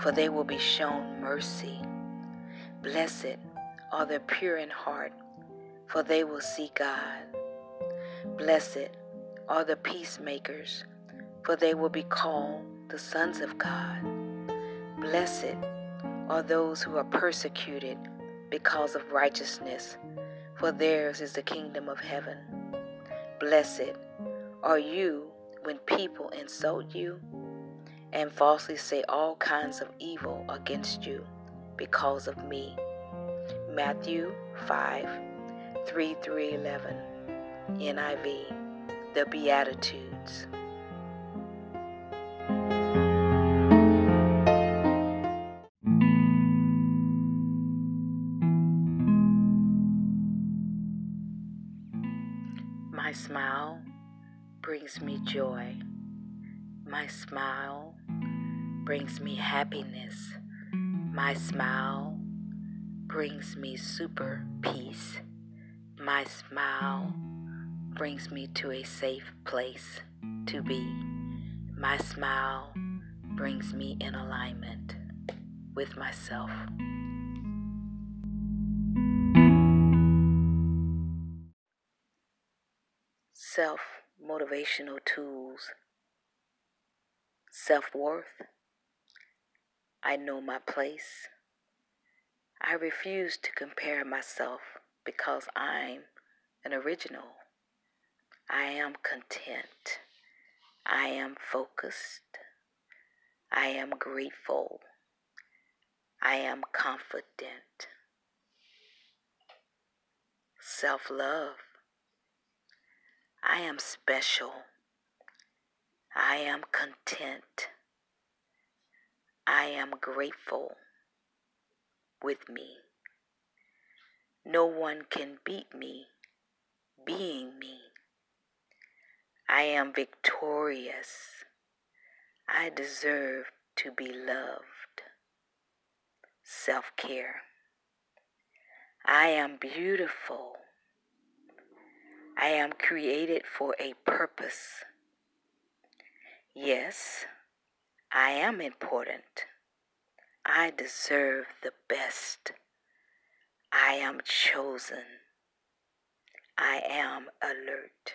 for they will be shown mercy. Blessed are the pure in heart, for they will see God. Blessed are the peacemakers, for they will be called the sons of God. Blessed are those who are persecuted because of righteousness, for theirs is the kingdom of heaven. Blessed are you when people insult you and falsely say all kinds of evil against you because of me. Matthew 5 3 through 11, NIV, the Beatitudes. My smile brings me joy. My smile brings me happiness. My smile brings me super peace. My smile brings me to a safe place to be. My smile brings me in alignment with myself. Self motivational tools. Self worth. I know my place. I refuse to compare myself because I'm an original. I am content. I am focused. I am grateful. I am confident. Self love. I am special. I am content. I am grateful with me. No one can beat me being me. I am victorious. I deserve to be loved. Self care. I am beautiful. I am created for a purpose. Yes, I am important. I deserve the best. I am chosen. I am alert.